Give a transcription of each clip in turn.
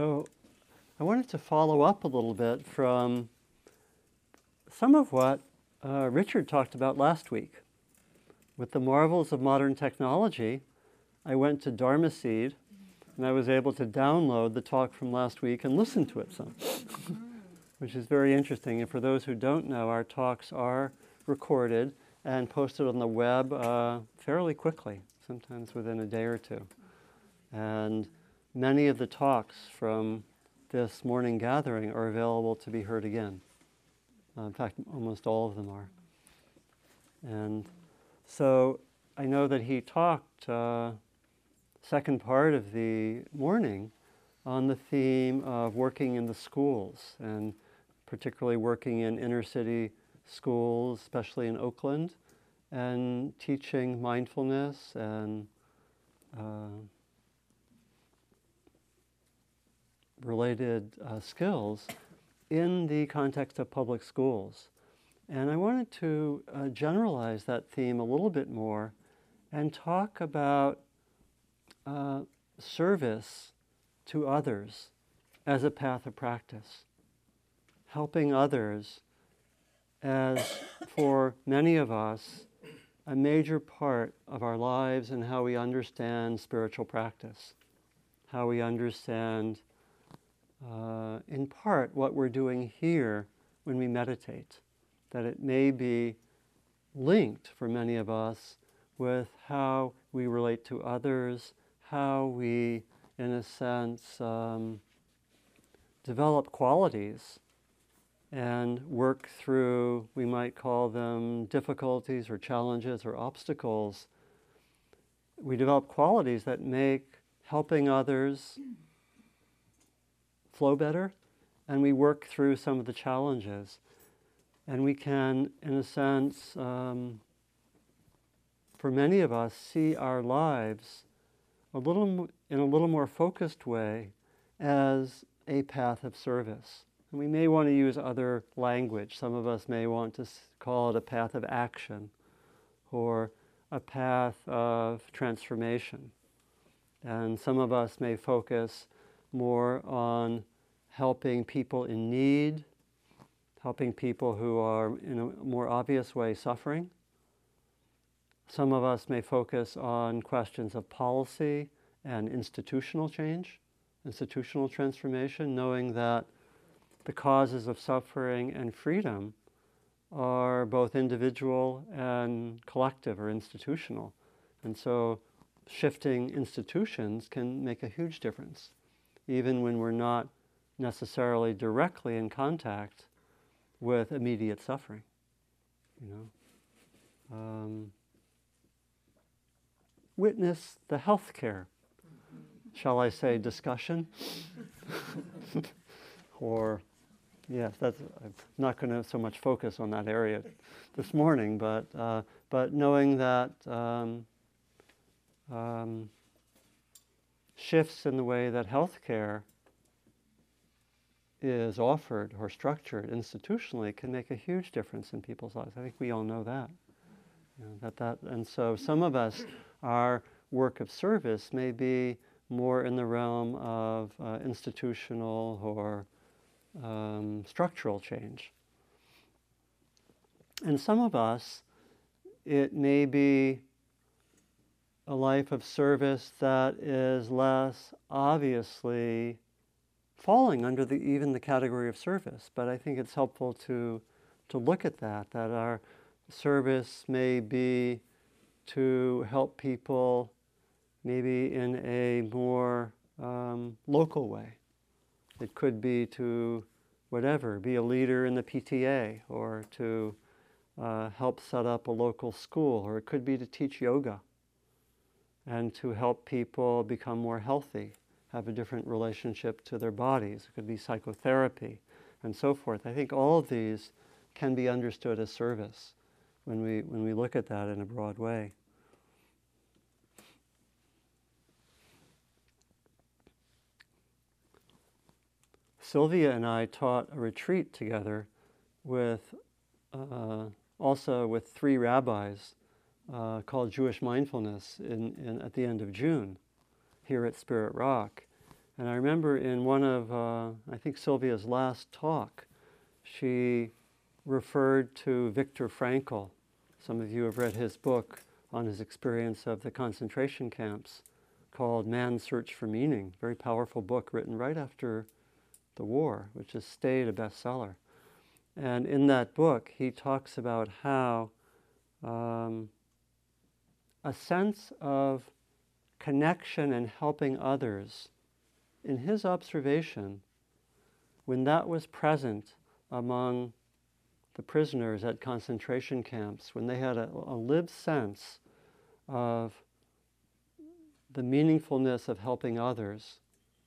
So I wanted to follow up a little bit from some of what uh, Richard talked about last week. With the marvels of modern technology, I went to Dharma Seed and I was able to download the talk from last week and listen to it some, which is very interesting. And for those who don't know, our talks are recorded and posted on the web uh, fairly quickly, sometimes within a day or two. And many of the talks from this morning gathering are available to be heard again. Uh, in fact, almost all of them are. And so I know that he talked, uh, second part of the morning, on the theme of working in the schools, and particularly working in inner city schools, especially in Oakland, and teaching mindfulness and uh, related uh, skills in the context of public schools. And I wanted to uh, generalize that theme a little bit more and talk about uh, service to others as a path of practice, helping others as for many of us a major part of our lives and how we understand spiritual practice, how we understand uh, in part what we're doing here when we meditate, that it may be linked for many of us with how we relate to others, how we, in a sense, um, develop qualities and work through, we might call them difficulties or challenges or obstacles. We develop qualities that make helping others flow better, and we work through some of the challenges. And we can, in a sense, um, for many of us, see our lives a little in a little more focused way as a path of service. And we may want to use other language. Some of us may want to call it a path of action or a path of transformation. And some of us may focus more on helping people in need, helping people who are in a more obvious way suffering. Some of us may focus on questions of policy and institutional change, institutional transformation, knowing that the causes of suffering and freedom are both individual and collective or institutional. And so shifting institutions can make a huge difference, even when we're not necessarily directly in contact with immediate suffering. You know, um, witness the healthcare, shall I say, discussion, or yes, that's I'm not going to so much focus on that area this morning, but uh, but knowing that. Um, um, shifts in the way that healthcare is offered or structured institutionally can make a huge difference in people's lives. I think we all know that. You know, that, that and so some of us, our work of service may be more in the realm of uh, institutional or um, structural change. And some of us, it may be a life of service that is less obviously falling under the, even the category of service. But I think it's helpful to, to look at that, that our service may be to help people maybe in a more um, local way. It could be to whatever, be a leader in the PTA or to uh, help set up a local school, or it could be to teach yoga and to help people become more healthy have a different relationship to their bodies. It could be psychotherapy and so forth. I think all of these can be understood as service when we, when we look at that in a broad way. Sylvia and I taught a retreat together with uh, also with three rabbis uh, called Jewish Mindfulness in, in, at the end of June here at Spirit Rock. And I remember in one of, uh, I think Sylvia's last talk, she referred to Viktor Frankl. Some of you have read his book on his experience of the concentration camps called Man's Search for Meaning. Very powerful book written right after the war, which has stayed a bestseller. And in that book, he talks about how um, a sense of connection and helping others in his observation, when that was present among the prisoners at concentration camps, when they had a, a lived sense of the meaningfulness of helping others,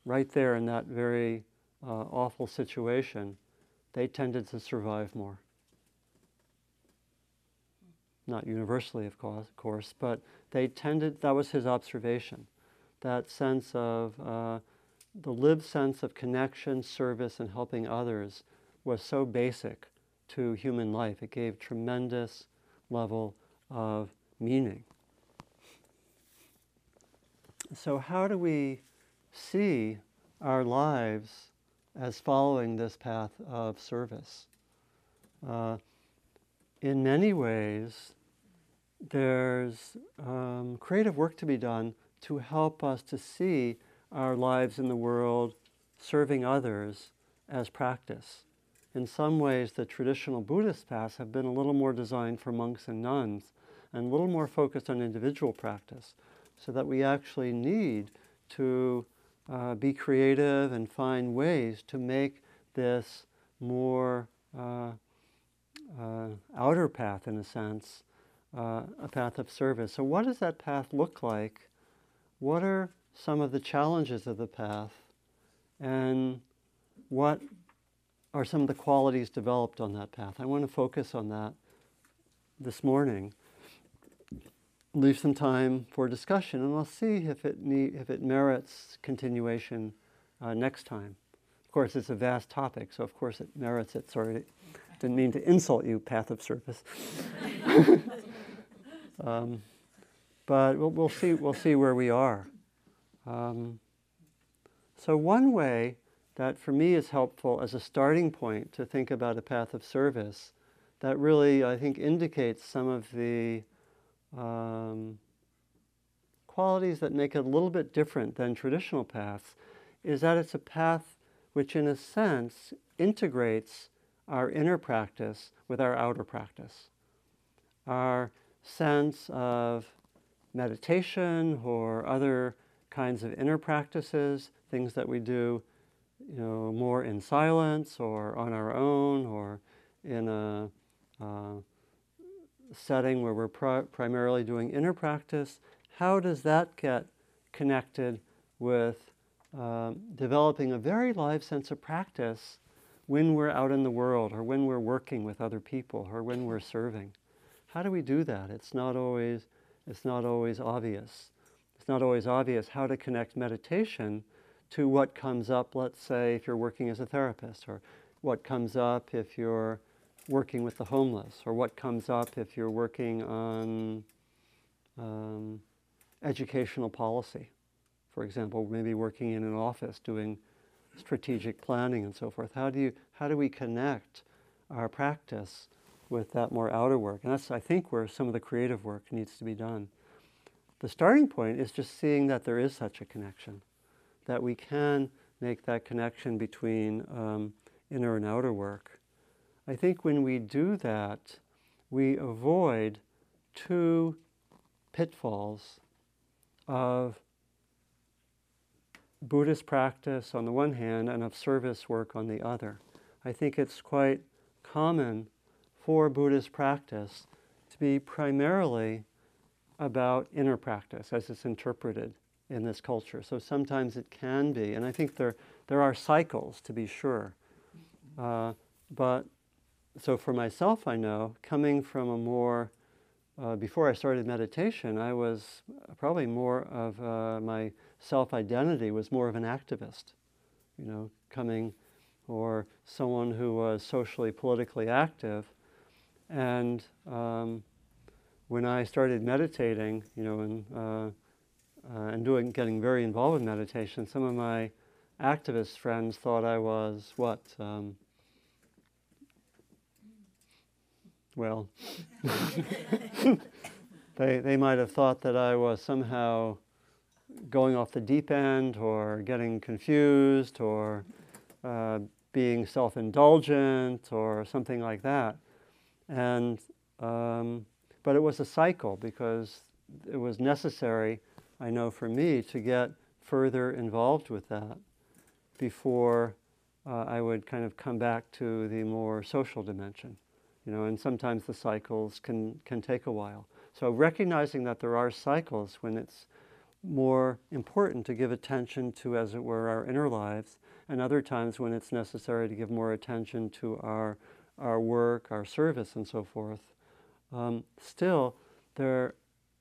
right there in that very uh, awful situation, they tended to survive more. Not universally, of course, of course but they tended, that was his observation, that sense of uh, the lived sense of connection, service, and helping others was so basic to human life. It gave tremendous level of meaning. So, how do we see our lives as following this path of service? Uh, in many ways, there's um, creative work to be done to help us to see our lives in the world serving others as practice. In some ways, the traditional Buddhist paths have been a little more designed for monks and nuns and a little more focused on individual practice, so that we actually need to uh, be creative and find ways to make this more uh, uh, outer path, in a sense, uh, a path of service. So, what does that path look like? What are some of the challenges of the path and what are some of the qualities developed on that path. I want to focus on that this morning. Leave some time for discussion, and I'll see if it need, if it merits continuation uh, next time. Of course, it's a vast topic, so of course it merits it. Sorry, didn't mean to insult you, path of service. um, but we'll, we'll, see. We'll see where we are. Um, so, one way that for me is helpful as a starting point to think about a path of service that really, I think, indicates some of the um, qualities that make it a little bit different than traditional paths is that it's a path which, in a sense, integrates our inner practice with our outer practice. Our sense of meditation or other kinds of inner practices, things that we do, you know, more in silence or on our own or in a uh, setting where we're primarily doing inner practice. How does that get connected with uh, developing a very live sense of practice when we're out in the world or when we're working with other people or when we're serving? How do we do that? It's not always, it's not always obvious it's not always obvious how to connect meditation to what comes up, let's say, if you're working as a therapist, or what comes up if you're working with the homeless, or what comes up if you're working on um, educational policy. For example, maybe working in an office doing strategic planning and so forth. How do, you, how do we connect our practice with that more outer work? And that's, I think, where some of the creative work needs to be done the starting point is just seeing that there is such a connection, that we can make that connection between um, inner and outer work. I think when we do that, we avoid two pitfalls of Buddhist practice on the one hand and of service work on the other. I think it's quite common for Buddhist practice to be primarily about inner practice as it's interpreted in this culture. So sometimes it can be, and I think there, there are cycles to be sure. Uh, but so for myself, I know coming from a more, uh, before I started meditation, I was probably more of uh, my self identity was more of an activist, you know, coming or someone who was socially, politically active. And um, when I started meditating, you know, and, uh, uh, and doing, getting very involved in meditation, some of my activist friends thought I was what? Um, well, they, they might have thought that I was somehow going off the deep end or getting confused or uh, being self indulgent or something like that. And, um, but it was a cycle because it was necessary, I know for me, to get further involved with that before uh, I would kind of come back to the more social dimension. You know, and sometimes the cycles can, can take a while. So recognizing that there are cycles when it's more important to give attention to, as it were, our inner lives, and other times when it's necessary to give more attention to our, our work, our service, and so forth. Um, still, there,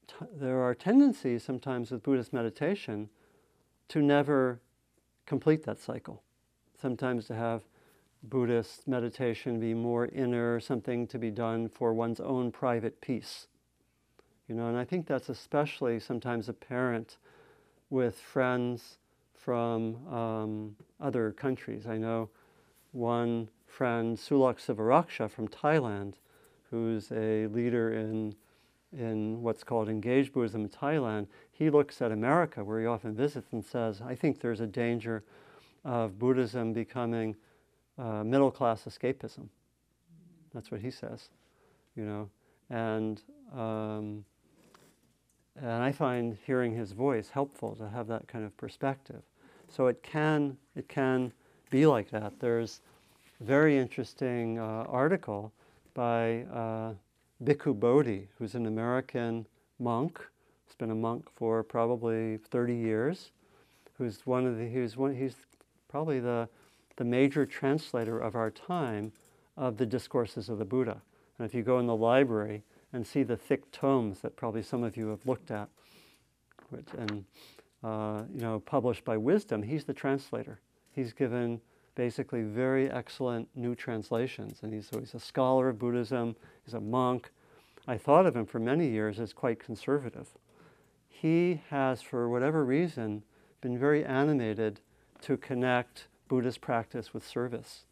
t- there are tendencies sometimes with Buddhist meditation to never complete that cycle. Sometimes to have Buddhist meditation be more inner, something to be done for one's own private peace. You know, and I think that's especially sometimes apparent with friends from um, other countries. I know one friend, Sulak Sivaraksa from Thailand, who's a leader in, in what's called engaged Buddhism in Thailand. He looks at America, where he often visits, and says, I think there's a danger of Buddhism becoming uh, middle class escapism. That's what he says, you know. And, um, and I find hearing his voice helpful to have that kind of perspective. So it can, it can be like that. There's very interesting uh, article by uh, Bhikkhu Bodhi, who's an American monk. He's been a monk for probably 30 years. Who's one of the, he's, one, he's probably the the major translator of our time of the discourses of the Buddha. And if you go in the library and see the thick tomes that probably some of you have looked at, which, and uh, you know, published by Wisdom, he's the translator. He's given basically very excellent new translations, and he's, so he's a scholar of Buddhism. He's a monk. I thought of him for many years as quite conservative. He has, for whatever reason, been very animated to connect Buddhist practice with service.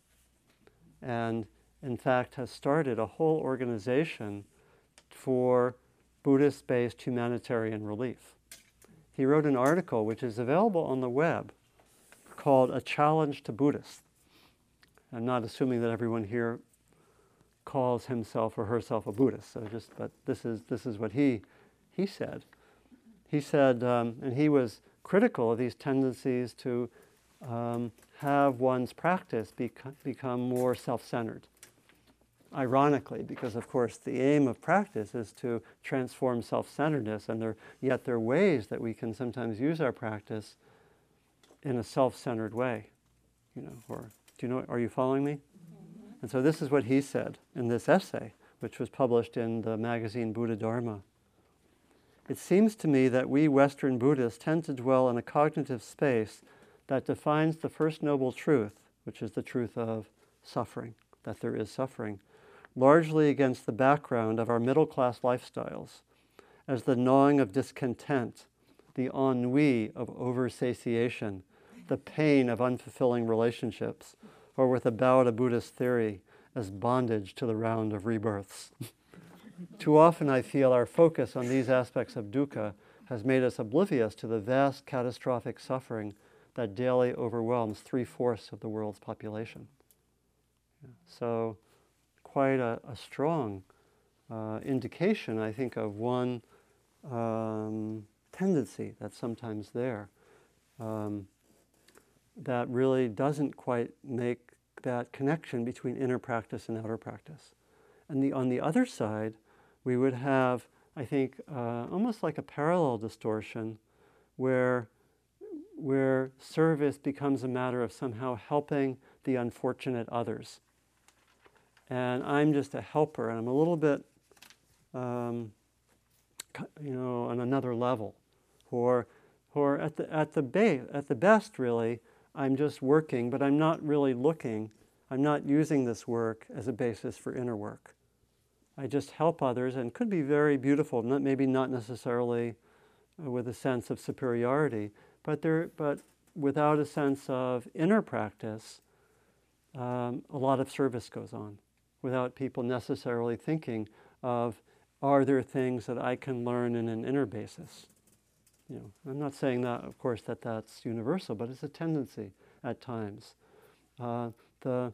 And in fact, has started a whole organization for Buddhist based humanitarian relief. He wrote an article which is available on the web called A Challenge to Buddhists. I'm not assuming that everyone here calls himself or herself a Buddhist, so just, but this is, this is what he, he said. He said, um, and he was critical of these tendencies to um, have one's practice bec- become more self centered. Ironically, because of course the aim of practice is to transform self centeredness, and there, yet there are ways that we can sometimes use our practice in a self centered way. You know, or do you know, are you following me? Mm-hmm. And so this is what he said in this essay, which was published in the magazine Buddhadharma. It seems to me that we Western Buddhists tend to dwell in a cognitive space that defines the first noble truth, which is the truth of suffering, that there is suffering, largely against the background of our middle class lifestyles, as the gnawing of discontent, the ennui of oversatiation, the pain of unfulfilling relationships, or with a bow to Buddhist theory, as bondage to the round of rebirths. Too often I feel our focus on these aspects of dukkha has made us oblivious to the vast catastrophic suffering that daily overwhelms three fourths of the world's population. So, quite a, a strong uh, indication, I think, of one um, tendency that's sometimes there um, that really doesn't quite make that connection between inner practice and outer practice. And the, on the other side, we would have, I think, uh, almost like a parallel distortion where where service becomes a matter of somehow helping the unfortunate others. And I'm just a helper, and I'm a little bit, um, you know, on another level. Or, or at the, at, the ba- at the best, really, I'm just working, but I'm not really looking. I'm not using this work as a basis for inner work. I just help others, and could be very beautiful, not, maybe not necessarily uh, with a sense of superiority, but, there, but without a sense of inner practice, um, a lot of service goes on without people necessarily thinking of are there things that I can learn in an inner basis? You know, I'm not saying that, of course, that that's universal, but it's a tendency at times. Uh, the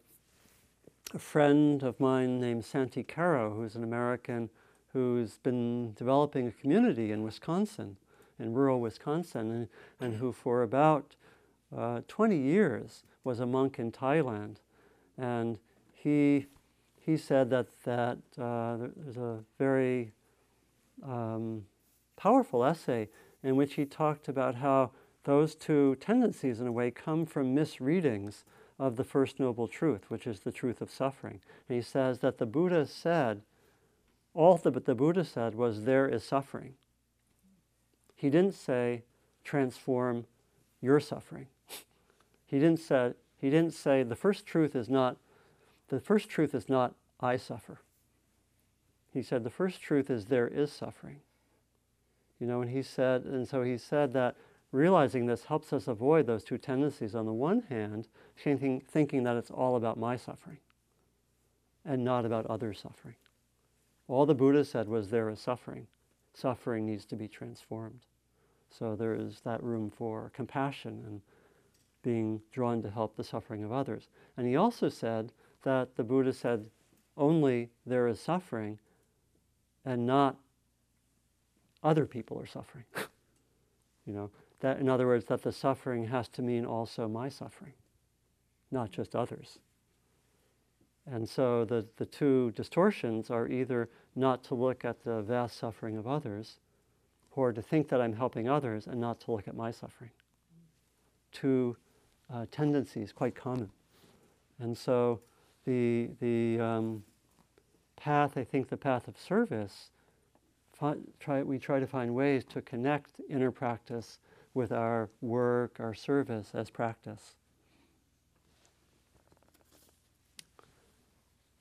a friend of mine named Santikaro, who's an American who's been developing a community in Wisconsin, in rural Wisconsin, and, and who for about uh, 20 years was a monk in Thailand. And he, he said that, that uh, there's a very um, powerful essay in which he talked about how those two tendencies, in a way, come from misreadings of the First Noble Truth, which is the truth of suffering. And he says that the Buddha said, all that the Buddha said was, there is suffering. He didn't say, transform your suffering. he, didn't say, he didn't say, the first truth is not, the first truth is not, I suffer. He said, the first truth is there is suffering. You know, and he said, and so he said that realizing this helps us avoid those two tendencies. On the one hand, thinking, thinking that it's all about my suffering and not about other suffering. All the Buddha said was there is suffering. Suffering needs to be transformed. So there is that room for compassion and being drawn to help the suffering of others. And he also said that the Buddha said only there is suffering and not other people are suffering. you know, that, in other words, that the suffering has to mean also my suffering, not just others. And so the, the two distortions are either not to look at the vast suffering of others, or to think that I'm helping others and not to look at my suffering. Two uh, tendencies, quite common. And so the, the um, path, I think the path of service, try, we try to find ways to connect inner practice with our work, our service as practice.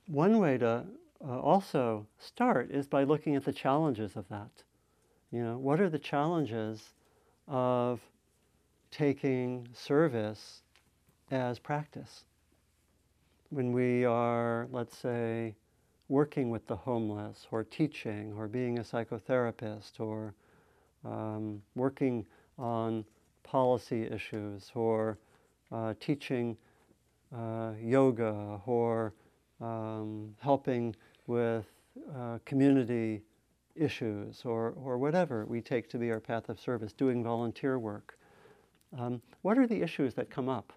One way to uh, also start is by looking at the challenges of that. You know, what are the challenges of taking service as practice? When we are, let's say, working with the homeless, or teaching, or being a psychotherapist, or um, working on policy issues or uh, teaching uh, yoga or um, helping with uh, community issues or, or whatever we take to be our path of service, doing volunteer work. Um, what are the issues that come up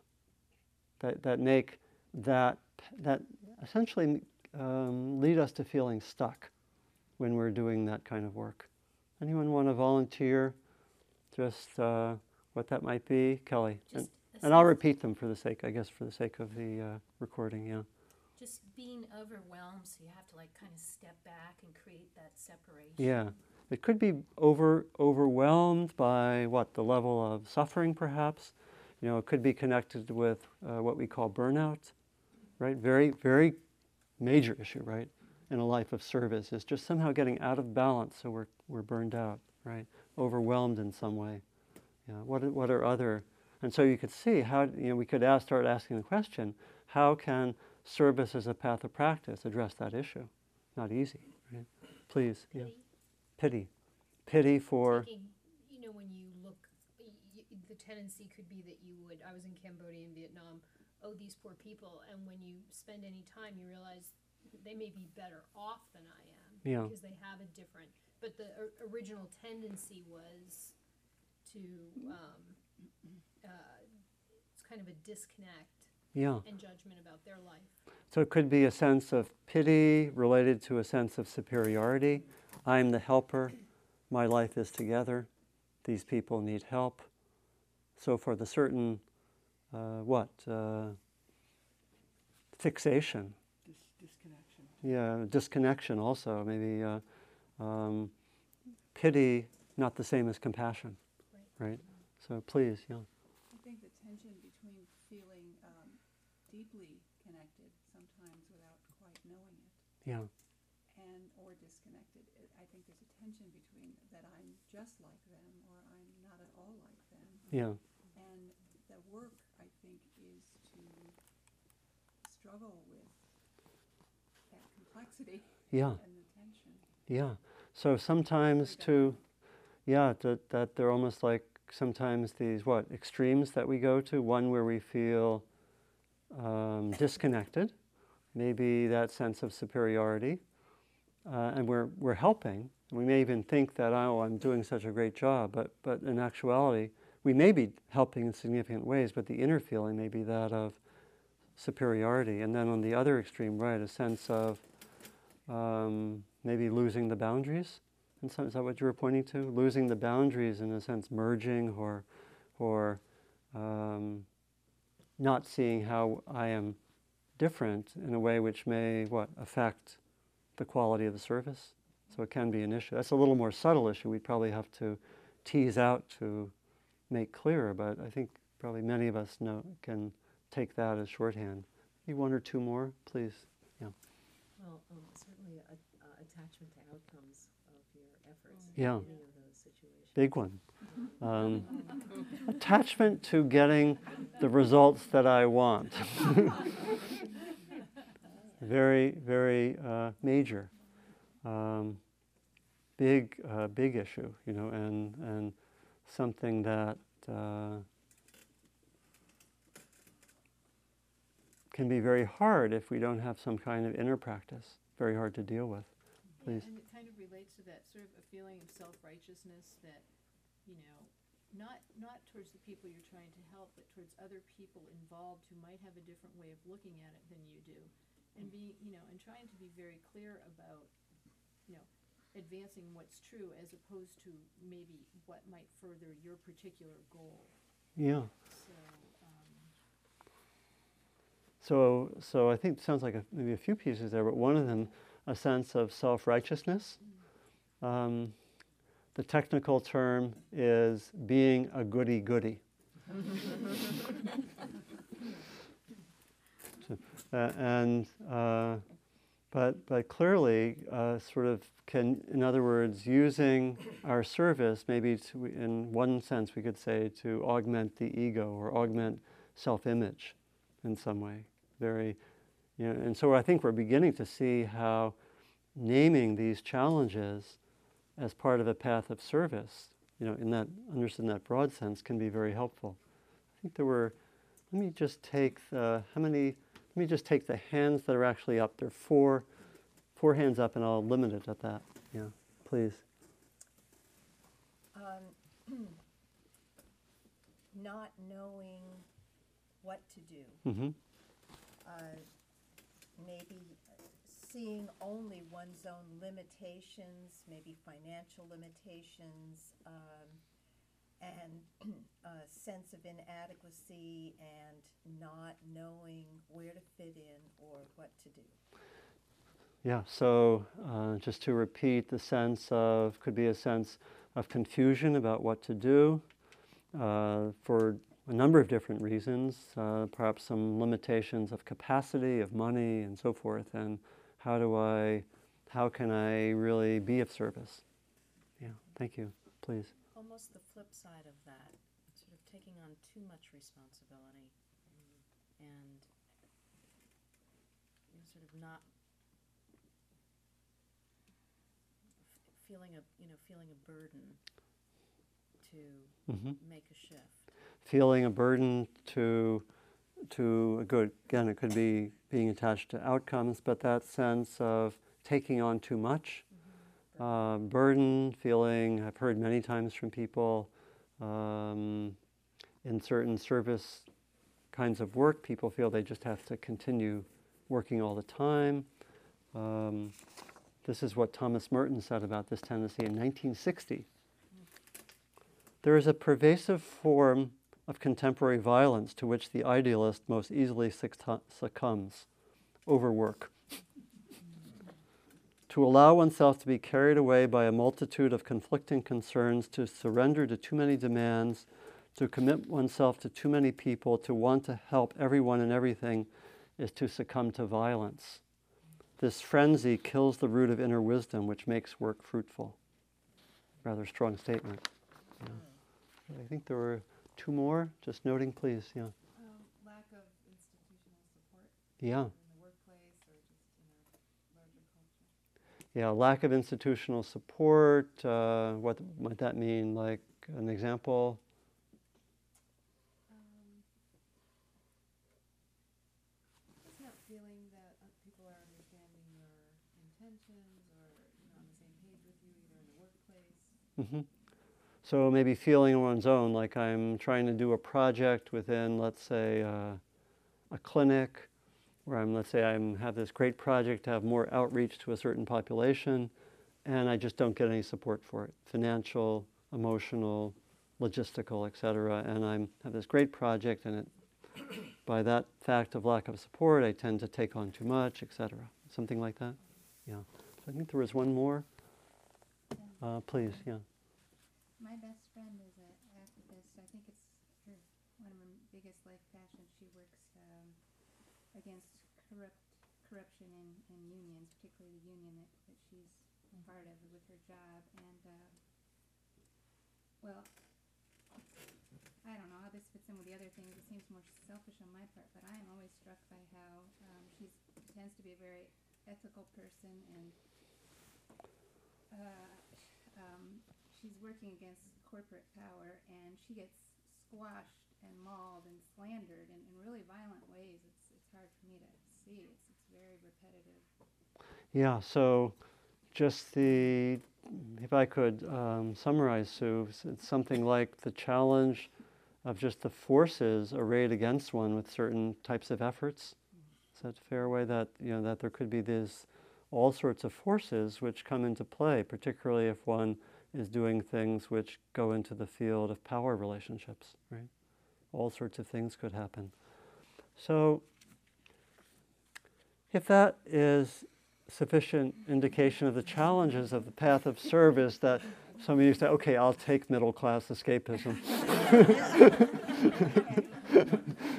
that, that make that, that essentially um, lead us to feeling stuck when we're doing that kind of work? Anyone want to volunteer? just uh, what that might be, Kelly. And, and, I'll repeat them for the sake, I guess, for the sake of the uh, recording. Yeah. Just being overwhelmed, so you have to like kind of step back and create that separation. Yeah, it could be over overwhelmed by what the level of suffering, perhaps. You know, it could be connected with uh, what we call burnout, right? Very, very major issue, right? In a life of service is just somehow getting out of balance, so we're we're burned out, right? overwhelmed in some way. You know, what, what are other, and so you could see how, you know, we could ask, start asking the question, how can service as a path of practice address that issue? Not easy, right? Please, Pity. yeah. Pity. Pity for. Taking, you know, when you look, the tendency could be that you would, I was in Cambodia and Vietnam, oh, these poor people, and when you spend any time, you realize they may be better off than I am. Yeah. Because they have a different but the original tendency was to, um, uh, it's kind of a disconnect yeah. and judgment about their life. So it could be a sense of pity related to a sense of superiority. I'm the helper. My life is together. These people need help. So for the certain, uh, what? Uh, fixation. Dis- disconnection. Yeah, disconnection also. Maybe uh, um, pity, not the same as compassion, right? right? So please, yeah. I think the tension between feeling um, deeply connected, sometimes without quite knowing it, Yeah. and or disconnected. I think there's a tension between that I'm just like them or I'm not at all like them. Yeah. And the struggle with that complexity Yeah, yeah. So sometimes to, yeah, that, that they're almost like sometimes these what extremes that we go to. One where we feel um, disconnected, maybe that sense of superiority, uh, and we're we're helping. We may even think that oh, I'm doing such a great job, but but in actuality, we may be helping in significant ways, but the inner feeling may be that of superiority. And then on the other extreme, right, a sense of um, maybe losing the boundaries. And so, is that what you were pointing to? Losing the boundaries, in a sense, merging or, or um, not seeing how I am different in a way which may what affect the quality of the service. So it can be an issue. That's a little more subtle issue. We'd probably have to tease out to make clearer. But I think probably many of us know can take that as shorthand. Maybe one or two more, please. Well, um, attachment to outcomes of your efforts Yeah. in any of those situations. Big one. Um, attachment to getting the results that I want. very, very uh, major. Um, big, uh, big issue, you know, and, and something that uh, can be very hard if we don't have some kind of inner practice. Very hard to deal with. Please. And it kind of relates to that sort of a feeling of self-righteousness that, you know, not, not towards the people you're trying to help, but towards other people involved who might have a different way of looking at it than you do. And being, you know, and trying to be very clear about, you know, advancing what's true as opposed to maybe what might further your particular goal. Yeah. So, um, So, so I think it sounds like a, maybe a few pieces there, but one of them, a sense of self-righteousness. Um, the technical term is being a goody-goody. Uh, and uh, but but clearly, uh, sort of can, in other words, using our service maybe to, in one sense we could say to augment the ego or augment self-image in some way very, you know, and so I think we're beginning to see how naming these challenges as part of a path of service, you know, in that understood in that broad sense, can be very helpful. I think there were. Let me just take the how many? Let me just take the hands that are actually up. There are four, four hands up, and I'll limit it at that. Yeah, please. um, not knowing what to do. Mm-hmm. Uh, maybe seeing only one's own limitations, maybe financial limitations, um, and a sense of inadequacy and not knowing where to fit in or what to do. Yeah, so uh, just to repeat, the sense of could be a sense of confusion about what to do uh, for a number of different reasons, uh, perhaps some limitations of capacity, of money, and so forth. And how do I, how can I really be of service? Yeah, thank you. Please. Almost the flip side of that, sort of taking on too much responsibility and you know, sort of not feeling a, you know, feeling a burden to hmm make a shift. Feeling a burden to, to a good. Again, it could be being attached to outcomes, but that sense of taking on too much. uh, burden, feeling, I've heard many times from people um, in certain service kinds of work, people feel they just have to continue working all the time. Um, this is what Thomas Merton said about this tendency in 1960. There is a pervasive form of contemporary violence to which the idealist most easily succumbs overwork to allow oneself to be carried away by a multitude of conflicting concerns, to surrender to too many demands, to commit oneself to too many people, to want to help everyone and everything, is to succumb to violence. This frenzy kills the root of inner wisdom, which makes work fruitful. Rather strong statement. Yeah. I think there were two more. Just noting, please. Yeah. Um, lack of institutional support. Yeah. In the workplace or just in larger culture. Yeah, lack of institutional support. Uh, what might that mean? Like an example. Um, not feeling that uh, people are understanding your intentions or on the same page with you, either in the workplace. Mm-hmm. So maybe feeling on one's own, like I'm trying to do a project within, let's say, uh, a clinic, where I'm, let's say, I'm have this great project to have more outreach to a certain population, and I just don't get any support for it, financial, emotional, logistical, etc. And I'm have this great project, and it, by that fact of lack of support, I tend to take on too much, etc. Something like that. Yeah. So I think there was one more. Uh, please, yeah. My best friend is an activist. I think it's her one of her biggest life passions. She works um, against corrupt corruption in, in unions, particularly the union that, that she's part of with her job. And uh, well, I don't know how this fits in with the other things. It seems more selfish on my part, but I am always struck by how um, she tends to be a very ethical person and. Uh, um, she's working against corporate power and she gets squashed and mauled and slandered in, in really violent ways. It's, it's hard for me to see. It's, it's very repetitive. Yeah, so just the, if I could um, summarize, Sue, it's something like the challenge of just the forces arrayed against one with certain types of efforts. Is that a fair way that, you know, that there could be these all sorts of forces which come into play, particularly if one is doing things which go into the field of power relationships, right? All sorts of things could happen. So, if that is sufficient indication of the challenges of the path of service, that some of you say, okay, I'll take middle class escapism.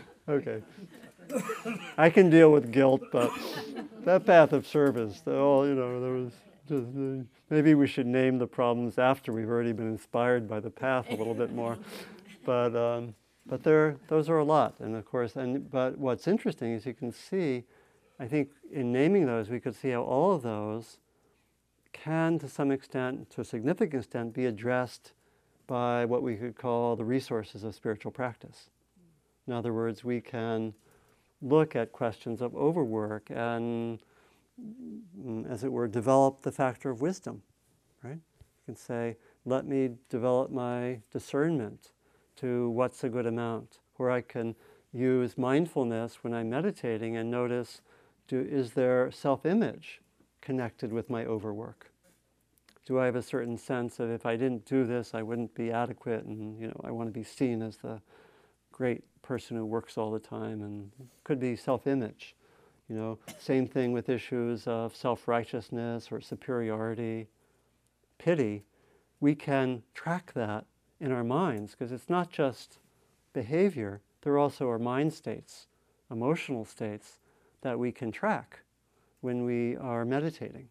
okay. I can deal with guilt, but that path of service, all, you know, there was just, uh, maybe we should name the problems after we've already been inspired by the path a little bit more. But, um, but there, those are a lot. And of course, and, but what's interesting is you can see, I think in naming those, we could see how all of those can, to some extent, to a significant extent, be addressed by what we could call the resources of spiritual practice. In other words, we can look at questions of overwork and, as it were, develop the factor of wisdom, right? You can say, let me develop my discernment to what's a good amount, where I can use mindfulness when I'm meditating and notice, do, is there self-image connected with my overwork? Do I have a certain sense of if I didn't do this, I wouldn't be adequate, and you know, I want to be seen as the great person who works all the time, and could be self-image. You know, same thing with issues of self-righteousness or superiority, pity. We can track that in our minds because it's not just behavior; there are also are mind states, emotional states that we can track when we are meditating,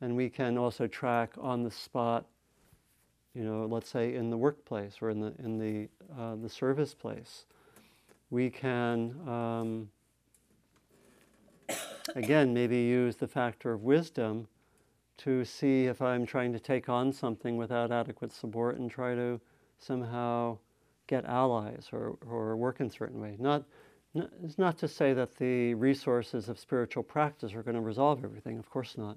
and we can also track on the spot. You know, let's say in the workplace or in the in the uh, the service place, we can um, again maybe use the factor of wisdom to see if I'm trying to take on something without adequate support and try to somehow get allies or, or work in a certain way. Not, n- it's not to say that the resources of spiritual practice are going to resolve everything, of course not.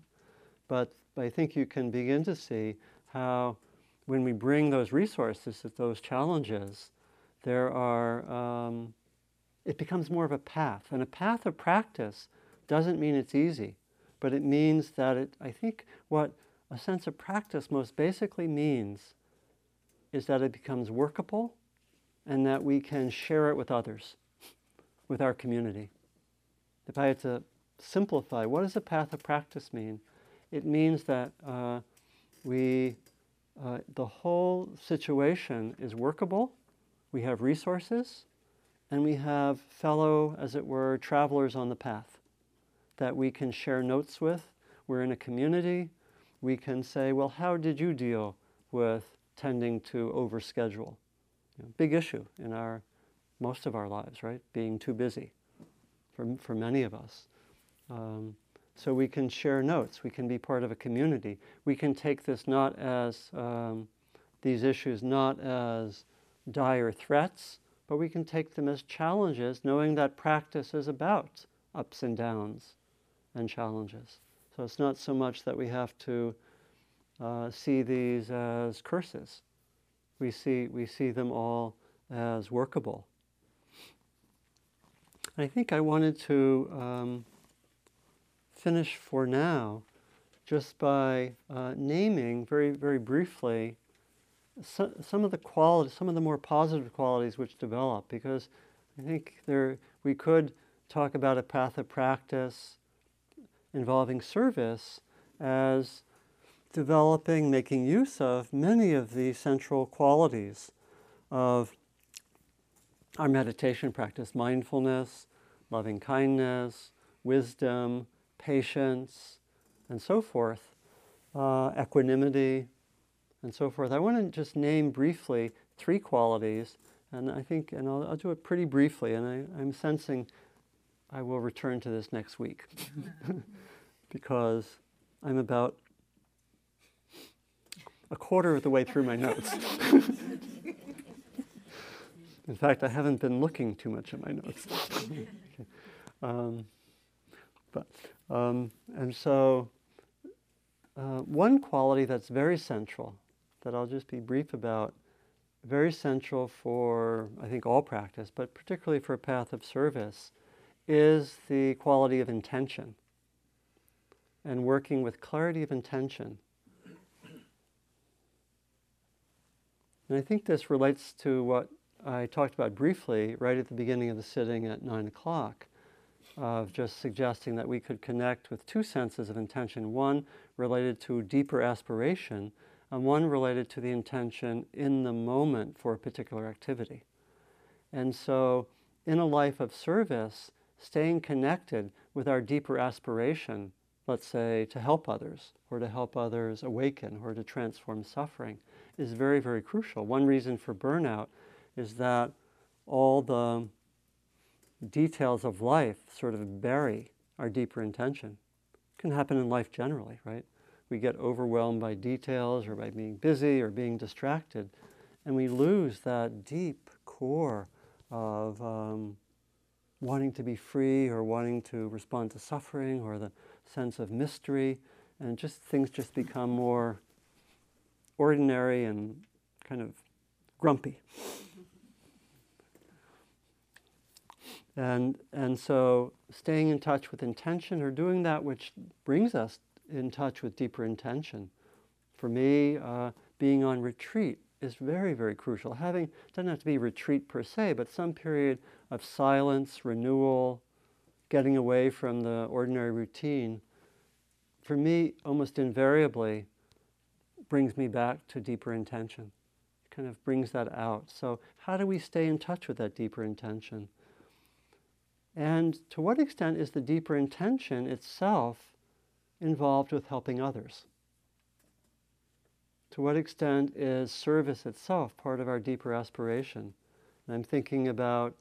But I think you can begin to see how when we bring those resources to those challenges, there are, um, it becomes more of a path. And a path of practice doesn't mean it's easy, but it means that it, I think what a sense of practice most basically means is that it becomes workable and that we can share it with others, with our community. If I had to simplify, what does a path of practice mean? It means that uh, we, uh, the whole situation is workable, we have resources, and we have fellow, as it were, travelers on the path that we can share notes with. We're in a community. We can say, well, how did you deal with tending to overschedule? You know, big issue in our most of our lives, right? Being too busy for, for many of us. Um, So we can share notes. We can be part of a community. We can take this not as um, these issues not as dire threats, but we can take them as challenges, knowing that practice is about ups and downs and challenges. So it's not so much that we have to uh, see these as curses. We see, we see them all as workable. I think I wanted to um, finish for now just by uh, naming very, very briefly so, some of the qualities, some of the more positive qualities which develop, because I think there we could talk about a path of practice involving service as developing, making use of many of the central qualities of our meditation practice mindfulness, loving kindness, wisdom, patience, and so forth, uh, equanimity, and so forth. I want to just name briefly three qualities, and I think, and I'll, I'll do it pretty briefly, and I, I'm sensing I will return to this next week because I'm about a quarter of the way through my notes. In fact, I haven't been looking too much at my notes. um, but, um, and so, uh, one quality that's very central, that I'll just be brief about, very central for, I think, all practice, but particularly for a path of service, is the quality of intention and working with clarity of intention. And I think this relates to what I talked about briefly right at the beginning of the sitting at nine o'clock, of just suggesting that we could connect with two senses of intention one related to deeper aspiration, and one related to the intention in the moment for a particular activity. And so, in a life of service, staying connected with our deeper aspiration, let's say to help others, or to help others awaken, or to transform suffering, is very, very crucial. One reason for burnout is that all the details of life sort of bury our deeper intention. It can happen in life generally, right? We get overwhelmed by details or by being busy or being distracted, and we lose that deep core of um, wanting to be free or wanting to respond to suffering or the sense of mystery, and just things just become more ordinary and kind of grumpy. And, and so staying in touch with intention or doing that which brings us in touch with deeper intention. For me, uh, being on retreat is very, very crucial. Having, doesn't have to be retreat per se, but some period of silence, renewal, getting away from the ordinary routine, for me, almost invariably brings me back to deeper intention. It kind of brings that out. So, how do we stay in touch with that deeper intention? And to what extent is the deeper intention itself involved with helping others? To what extent is service itself part of our deeper aspiration? And I'm thinking about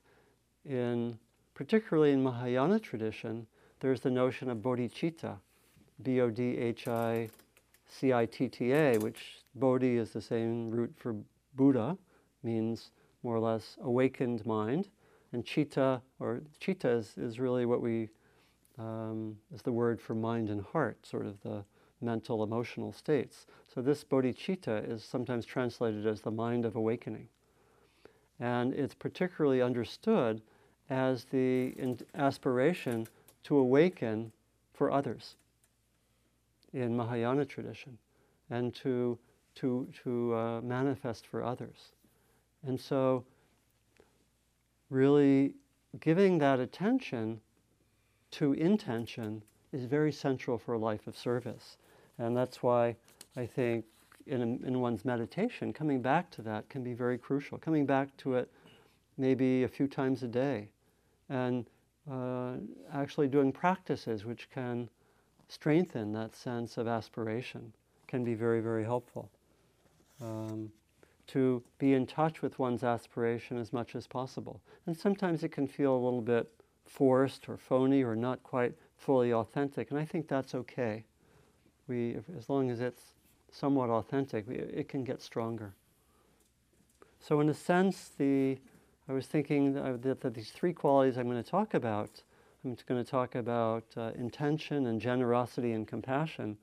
in particularly in Mahayana tradition, there's the notion of bodhicitta, B O D H I C I T T A, which bodhi is the same root for Buddha, means more or less awakened mind. And chitta, or chitta is, is really what we, um, is the word for mind and heart, sort of the mental, emotional states. So this bodhicitta is sometimes translated as the mind of awakening. And it's particularly understood as the aspiration to awaken for others in Mahayana tradition and to, to, to uh, manifest for others. And so really giving that attention to intention is very central for a life of service. And that's why I think in, in one's meditation, coming back to that can be very crucial. Coming back to it maybe a few times a day and uh, actually doing practices which can strengthen that sense of aspiration can be very, very helpful. Um, to be in touch with one's aspiration as much as possible. And sometimes it can feel a little bit forced or phony or not quite fully authentic, and I think that's okay. We, if, as long as it's somewhat authentic, it can get stronger. So, in a sense, the I was thinking that, that, that these three qualities I'm going to talk about. I'm going to talk about uh, intention and generosity and compassion.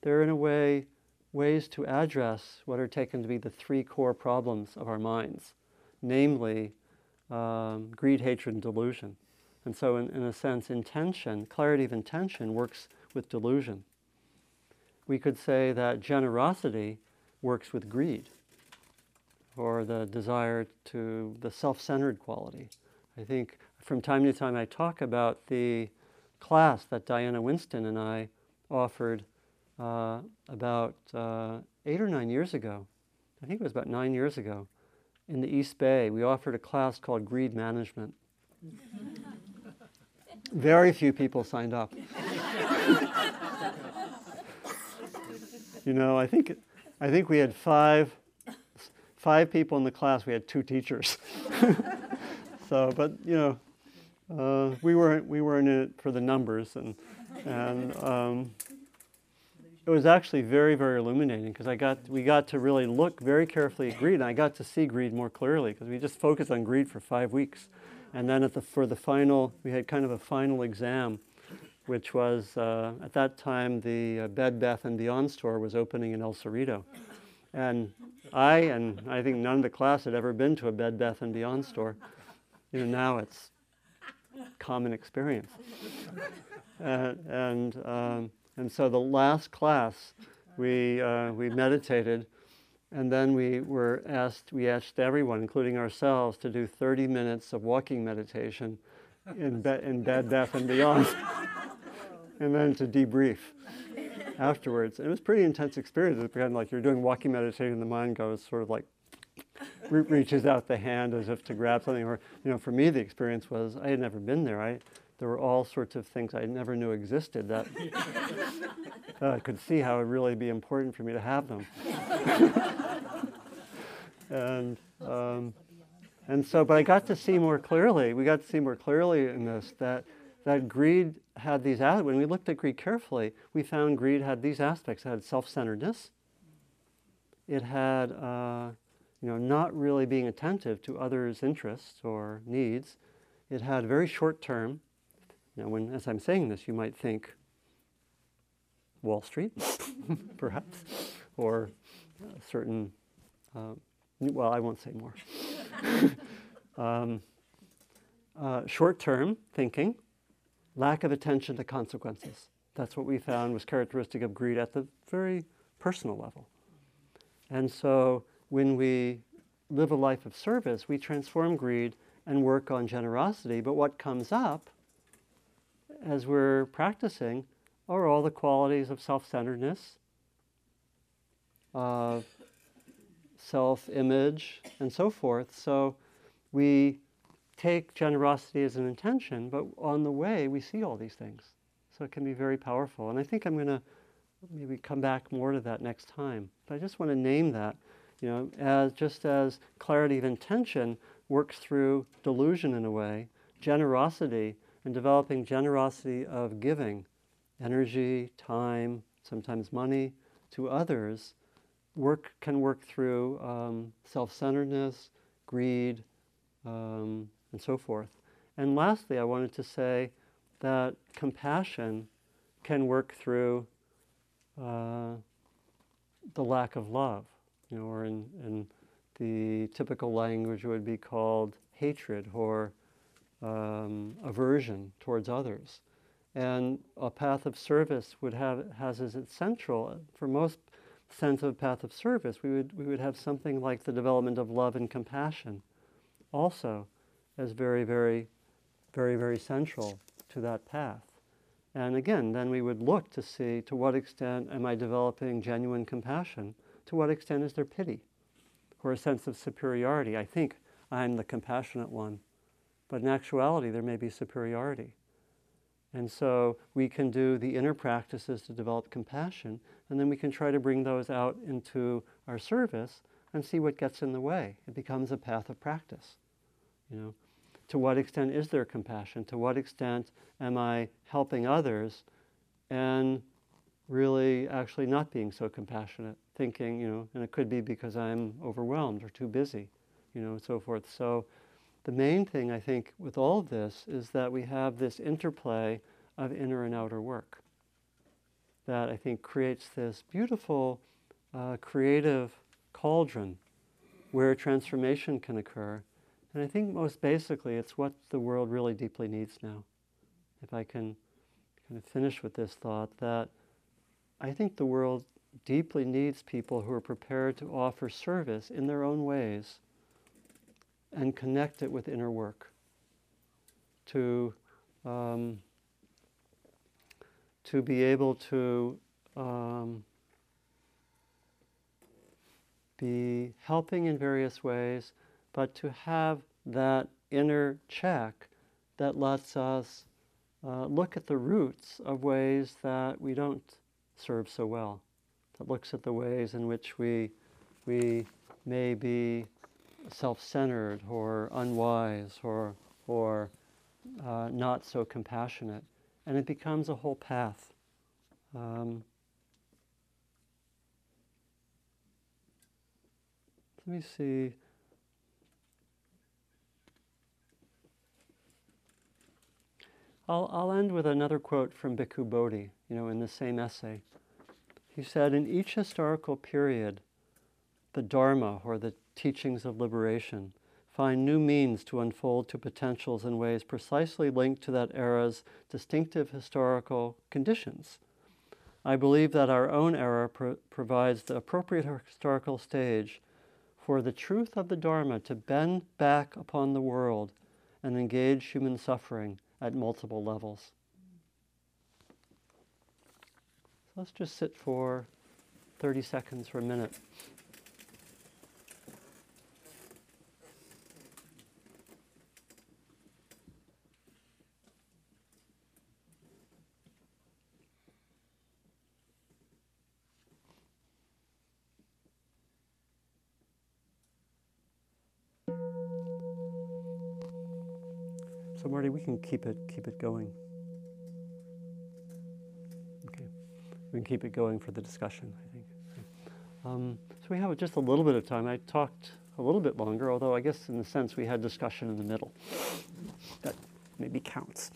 They're in a way ways to address what are taken to be the three core problems of our minds, namely um, greed, hatred, and delusion. And so, in, in a sense, intention, clarity of intention, works with delusion. We could say that generosity works with greed, or the desire to the self centered quality. I think from time to time I talk about the class that Diana Winston and I offered uh, about uh, eight or nine years ago. I think it was about nine years ago in the East Bay. We offered a class called Greed Management. Very few people signed up. you know, I think, I think we had five, five people in the class. We had two teachers. so, but you know, uh, we weren't we weren't in it for the numbers, and and um, it was actually very very illuminating because I got we got to really look very carefully at greed, and I got to see greed more clearly because we just focused on greed for five weeks, and then at the for the final we had kind of a final exam, which was uh, at that time the uh, Bed Bath and Beyond store was opening in El Cerrito, and I and I think none of the class had ever been to a Bed Bath and Beyond store. You know now it's common experience. uh, and, um, and so the last class, we, uh, we meditated, and then we were asked, we asked everyone, including ourselves, to do 30 minutes of walking meditation in, be- in Bed Bath and Beyond, and then to debrief afterwards. And it was a pretty intense experience. It's kind of like you're doing walking meditation, and the mind goes sort of like re- reaches out the hand as if to grab something. Or, you know, for me, the experience was I had never been there. I, there were all sorts of things I never knew existed that uh, I could see how it would really be important for me to have them. and, um, and so, but I got to see more clearly, we got to see more clearly in this that, that greed had these, when we looked at greed carefully, we found greed had these aspects. It had self centeredness, it had uh, you know, not really being attentive to others' interests or needs. It had very short term. Now, when as I'm saying this, you might think Wall Street, perhaps, or certain. Uh, well, I won't say more. um, uh, short term thinking, lack of attention to consequences. That's what we found was characteristic of greed at the very personal level. And so when we live a life of service, we transform greed and work on generosity. But what comes up as we're practicing are all the qualities of self centeredness, of self image, and so forth. So we take generosity as an intention, but on the way we see all these things. So it can be very powerful. And I think I'm going to maybe come back more to that next time. But I just want to name that you know, as just as clarity of intention works through delusion in a way, generosity and developing generosity of giving, energy, time, sometimes money to others, work can work through um, self-centeredness, greed, um, and so forth. And lastly, I wanted to say that compassion can work through uh, the lack of love you know, or in, in the typical language would be called hatred or um, aversion towards others. And a path of service would have has as its central for most sense of a path of service, we would we would have something like the development of love and compassion, also, as very very, very very central to that path. And again, then we would look to see to what extent am I developing genuine compassion to what extent is there pity or a sense of superiority? I think I'm the compassionate one, but in actuality, there may be superiority. And so we can do the inner practices to develop compassion, and then we can try to bring those out into our service and see what gets in the way. It becomes a path of practice. You know, to what extent is there compassion? To what extent am I helping others and really actually not being so compassionate, thinking, you know, and it could be because I'm overwhelmed or too busy, you know, and so forth. So the main thing I think with all of this is that we have this interplay of inner and outer work that I think creates this beautiful uh, creative cauldron where transformation can occur. And I think most basically it's what the world really deeply needs now. If I can kind of finish with this thought that I think the world deeply needs people who are prepared to offer service in their own ways and connect it with inner work. To um, to be able to um, be helping in various ways, but to have that inner check that lets us uh, look at the roots of ways that we don't serve so well, that looks at the ways in which we, we may be self-centered or unwise or, or uh, not so compassionate. And it becomes a whole path. Um, let me see. I'll, I'll end with another quote from Bhikkhu Bodhi, you know, in the same essay. He said, In each historical period, the Dharma, or the teachings of liberation, find new means to unfold to potentials in ways precisely linked to that era's distinctive historical conditions. I believe that our own era pro- provides the appropriate historical stage for the truth of the Dharma to bend back upon the world and engage human suffering at multiple levels. So let's just sit for 30 seconds or a minute. So Marty, we can keep it keep it going. Okay, we can keep it going for the discussion. I think. Um, so we have just a little bit of time. I talked a little bit longer, although I guess in a sense we had discussion in the middle. That maybe counts.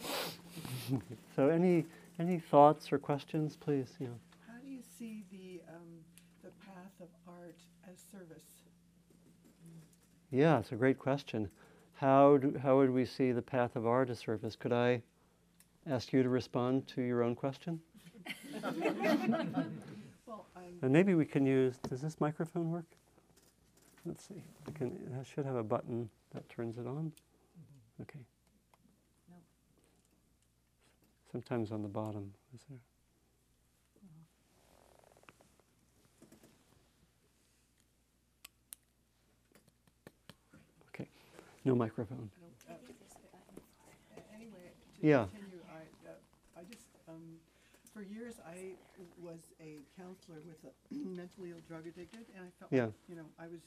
so any any thoughts or questions, please? Know. How do you see the um, the path of art as service? Yeah, it's a great question. How, do, how would we see the path of our as service? Could I ask you to respond to your own question? well, And maybe we can use, does this microphone work? Let's see. I can, it should have a button that turns it on. Mm-hmm. Okay. No. Sometimes on the bottom, is there? Okay. No microphone. I don't, uh, a- anyway. To Yeah. Continue, I uh, I just um, for years I was a counselor with a mentally ill drug addicted, and I felt Yeah. like you know I was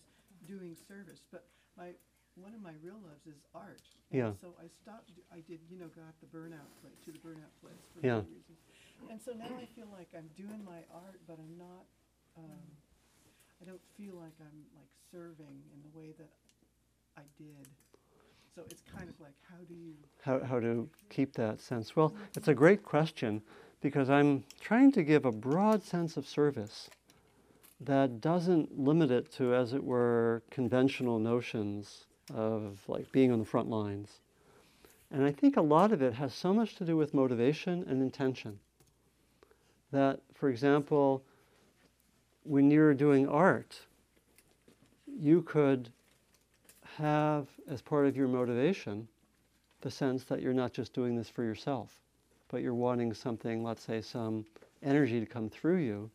doing service, but my one of my real loves is art. Yeah. And so I stopped. d- I did, you know, got the burnout place to the burnout place for Yeah. many reasons. And so now I feel like I'm doing my art, but I'm not. Um, I don't feel like I'm like serving in the way that I did. So it's kind of like, how do you? how, how to keep that sense? Well, mm-hmm. it's a great question because I'm trying to give a broad sense of service that doesn't limit it to, as it were, conventional notions of like being on the front lines. And I think a lot of it has so much to do with motivation and intention. That, for example, when you're doing art, you could have as part of your motivation the sense that you're not just doing this for yourself, but you're wanting something, let's say, some energy to come through you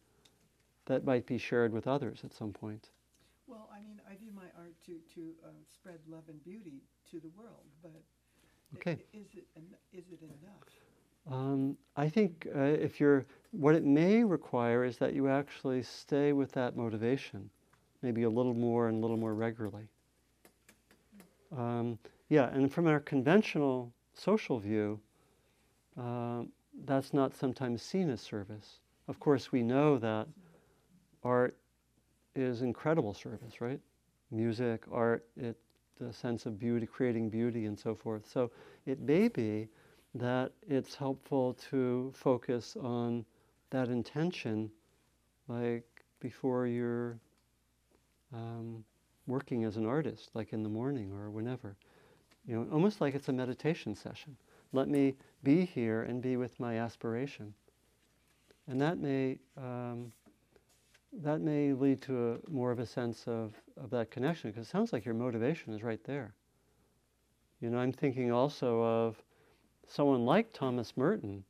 that might be shared with others at some point. Well, I mean, I do my art to to uh, spread love and beauty to the world, but Okay. is it en- is it enough? Um, I think uh, if you're, what it may require is that you actually stay with that motivation, maybe a little more and a little more regularly. Um, yeah, and from our conventional social view, uh, that's not sometimes seen as service. Of course, we know that art is incredible service, right? Music, art, it, the sense of beauty, creating beauty, and so forth. So it may be that it's helpful to focus on that intention, like before you're um, working as an artist, like in the morning or whenever. You know, almost like it's a meditation session. Let me be here and be with my aspiration. And that may, um, that may lead to a, more of a sense of, of that connection, because it sounds like your motivation is right there. You know, I'm thinking also of someone like Thomas Merton,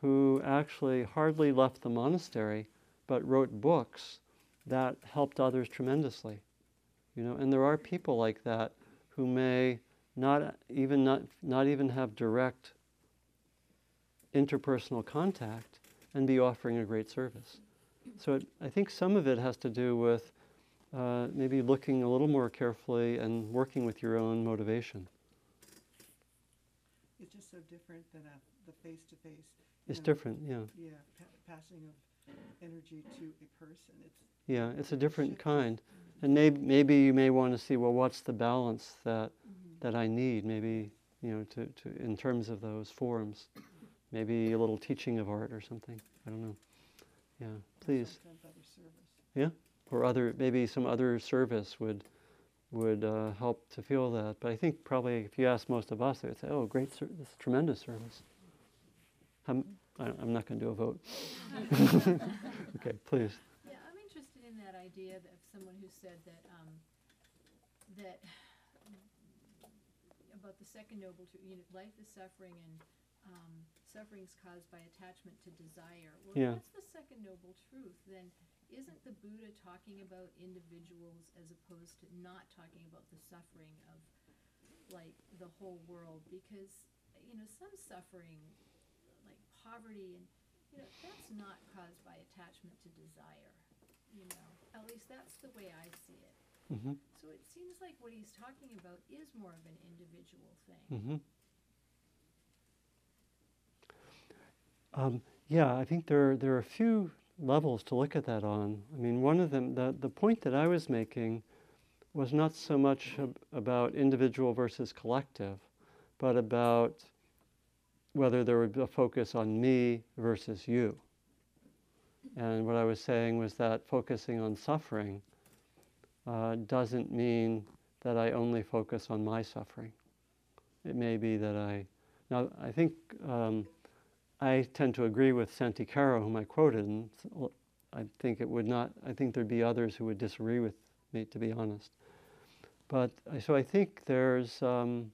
who actually hardly left the monastery, but wrote books that helped others tremendously. You know, and there are people like that who may not even not, not even have direct interpersonal contact and be offering a great service. So it, I think some of it has to do with uh, maybe looking a little more carefully and working with your own motivation. It's just so different than a, the face-to-face. It's know, different, yeah. Yeah, pa- passing of energy to a person. It's Yeah, it's a different kind. And maybe, maybe you may want to see, well, what's the balance that, that I need? Maybe, you know, to, to, in terms of those forms. Maybe a little teaching of art or something. I don't know. Yeah, please. service. Or other, maybe some other service would, would uh, help to feel that. But I think probably if you ask most of us, they would say, oh, great, ser- this is tremendous service. I- I'm not going to do a vote. okay, please. Yeah, I'm interested in that idea of someone who said that, um, that about the second noble truth, you know, life is suffering and, um, suffering's caused by attachment to desire. Well, Yeah. if that's the second noble truth, then isn't the Buddha talking about individuals as opposed to not talking about the suffering of, like, the whole world? Because, you know, some suffering, like poverty and, you know, that's not caused by attachment to desire you know, at least that's the way I see it. hmm So it seems like what he's talking about is more of an individual thing. hmm Um, yeah, I think there, there are a few levels to look at that on. I mean, one of them, the, the point that I was making was not so much ab- about individual versus collective, but about whether there would be a focus on me versus you. And what I was saying was that focusing on suffering uh, doesn't mean that I only focus on my suffering. It may be that I. Now, I think um, I tend to agree with Santikaro, whom I quoted, and I think it would not. I think there'd be others who would disagree with me, to be honest. But so I think there's, um,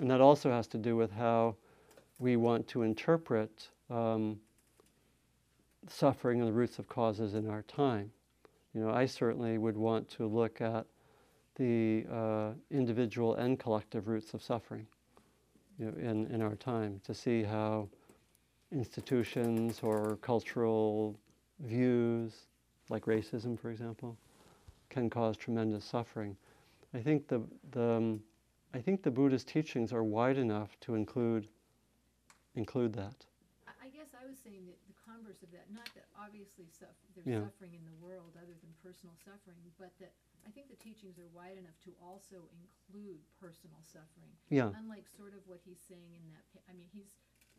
and that also has to do with how we want to interpret um, suffering and the roots of causes in our time. You know, I certainly would want to look at the uh, individual and collective roots of suffering you know, in, in our time to see how institutions or cultural views, like racism, for example, can cause tremendous suffering. I think the, the, um, I think the Buddhist teachings are wide enough to include, include that. I, I guess I was saying that the converse of that, not that obviously suff- there's Yeah. suffering in the world other than personal suffering, but that I think the teachings are wide enough to also include personal suffering. Yeah, Unlike sort of what he's saying in that, pa- I mean, he's,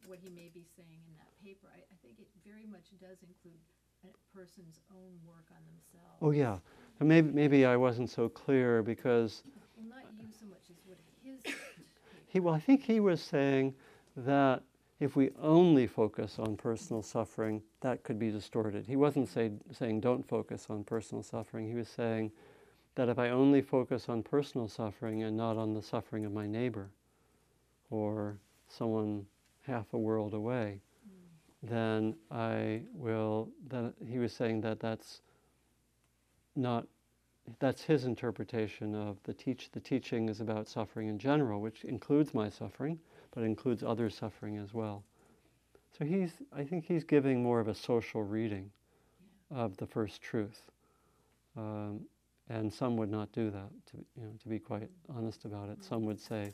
what he may be saying in that paper, I, I think it very much does include a person's own work on themselves. oh yeah. And maybe, maybe I wasn't so clear because Well, not you so much as what his. He, well, I think he was saying that if we only focus on personal suffering, that could be distorted. He wasn't say, saying don't focus on personal suffering. He was saying that if I only focus on personal suffering and not on the suffering of my neighbor or someone half a world away, mm. then I will. Then he was saying that that's not that's his interpretation of the teach. The teaching is about suffering in general, which includes my suffering, but includes other suffering as well. So he's, I think he's giving more of a social reading of the first truth, um, and some would not do that. To you know, to be quite honest about it, some would say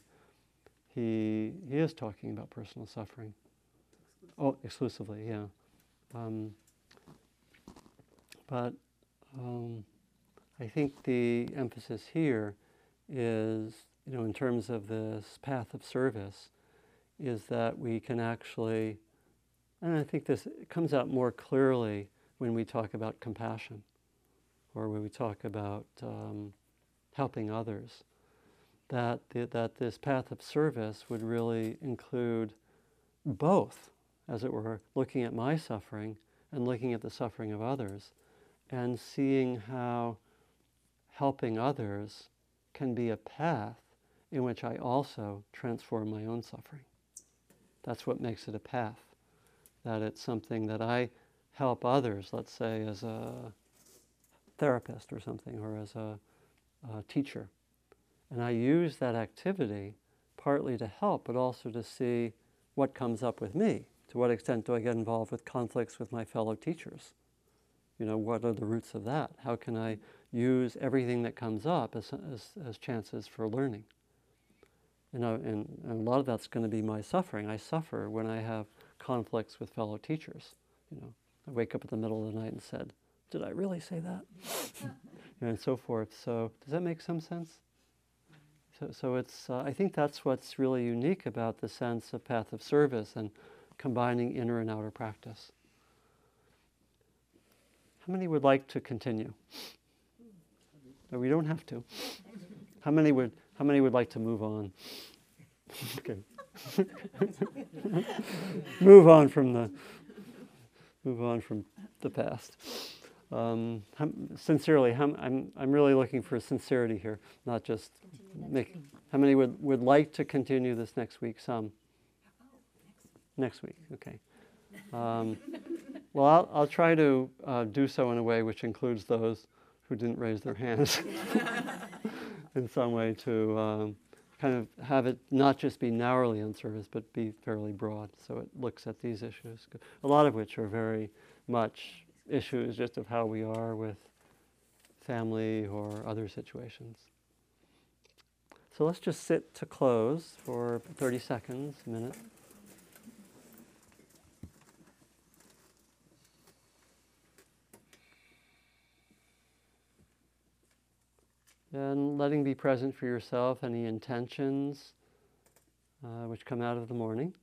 he he is talking about personal suffering. Oh, exclusively, yeah. Um, but um, I think the emphasis here is, you know, in terms of this path of service, is that we can actually, and I think this comes out more clearly when we talk about compassion or when we talk about um, helping others, that, the, that this path of service would really include both, as it were, looking at my suffering and looking at the suffering of others and seeing how helping others can be a path in which I also transform my own suffering. That's what makes it a path. That it's something that I help others, let's say as a therapist or something, or as a, a teacher. And I use that activity partly to help, but also to see what comes up with me. To what extent do I get involved with conflicts with my fellow teachers? You know, what are the roots of that? How can I use everything that comes up as, as, as chances for learning? Know, and, and a lot of that's going to be my suffering. I suffer when I have conflicts with fellow teachers. You know, I wake up in the middle of the night and said, "Did I really say that?" and so forth. So, does that make some sense? So, so it's. Uh, I think that's what's really unique about the sense of path of service and combining inner and outer practice. How many would like to continue? No, we don't have to. How many would how many would like to move on? okay. move on from the move on from the past. Um, sincerely, I'm, I'm really looking for sincerity here, not just make. How many would, would like to continue this next week? Some. Next week, okay. Um, well, I'll, I'll try to uh, do so in a way which includes those who didn't raise their hands in some way to um, kind of have it not just be narrowly on service, but be fairly broad. So it looks at these issues, a lot of which are very much issues just of how we are with family or other situations. So let's just sit to close for 30 seconds, a minute. And letting be present for yourself any intentions uh, which come out of the morning.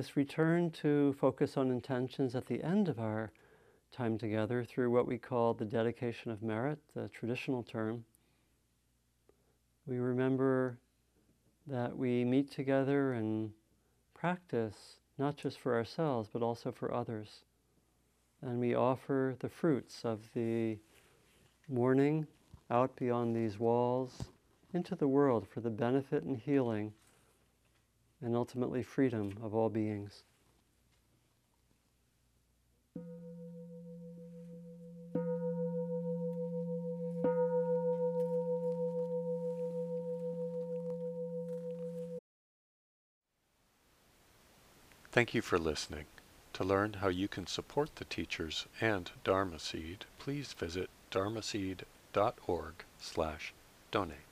This return to focus on intentions at the end of our time together through what we call the dedication of merit, the traditional term. We remember that we meet together and practice not just for ourselves but also for others. And we offer the fruits of the morning out beyond these walls into the world for the benefit and healing and ultimately freedom of all beings. Thank you for listening. To learn how you can support the teachers and Dharma Seed, please visit dharmaseed.org slash donate.